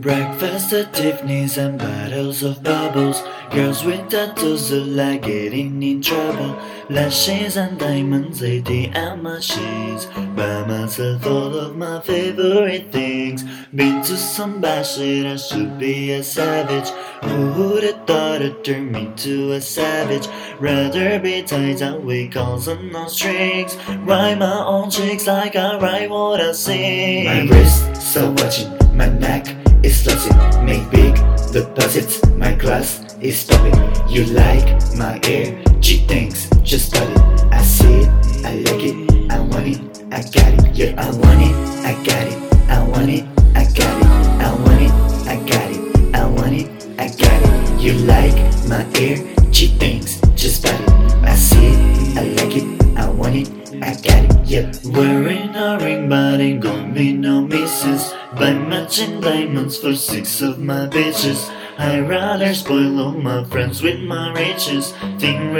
Breakfast at Tiffany's and bottles of bubbles. Girls with tattoos are like getting in trouble. Lashes and diamonds, ATM sheets. Buy myself all of my favorite things. Been to some bad shit, I should be a savage. Who would have thought it turned me to a savage? Rather be tied down with calls and no strings. Write my own tricks like I write what I sing. My wrists are watching, my neck is touching. Make big deposits, my glass is popping. You like my air? G things, just start it. I see it, I like it, I want it, I got it. Yeah, I want it, I got it, I want it, I got it, I want it, I got it, I want it, I got it. You like my air? G things, just start it. I see it, I like it, I want it, I got it. Yeah. Wearing a ring, but ain't gonna be no misses. Buy matching diamonds for six of my bitches. I'd rather spoil all my friends with my riches. Think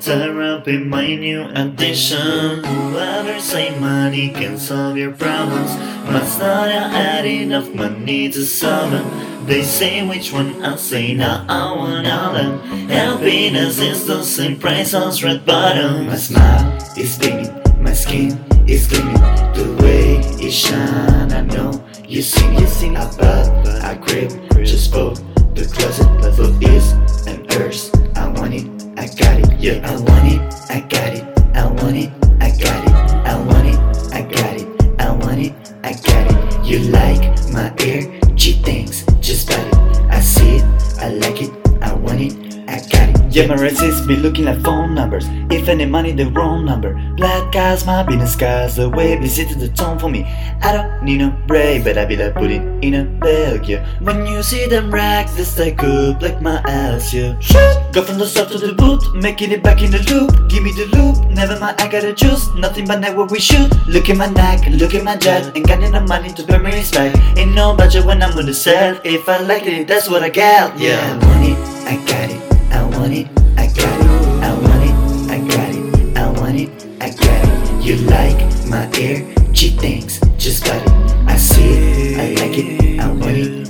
tear up in my new addition. Whoever say money can solve your problems, must not have had enough money to solve them. They say which one I say now I want all them. Happiness is the same price as red bottom. My smile is beaming, my skin is gleaming. The way it shine, I know you see me. I bought, I grip, just for the closet for is and hers. I want it, I got it. Yeah, I want it, I got it. I want it, I got it. I want it, I got it. I want it, I got it. You like my air? Yeah, my be looking like phone numbers. If any money, the wrong number. Black guys, my business guys, the way visited the tone for me. I don't need no break, but I be like putting in a bag, yeah. When you see them racks, they stack up like my ass, yeah. Go from the start to the boot, making it back in the loop. Give me the loop, never mind, I gotta juice. Nothing but neck what we shoot. Look at my neck, look at my jet. Ain't got enough money to pay me respect. Ain't no budget when I'm on the set. If I like it, that's what I get, Yeah, it, I got it. Like my air? G things, just got it. I see it, I like it. I want it,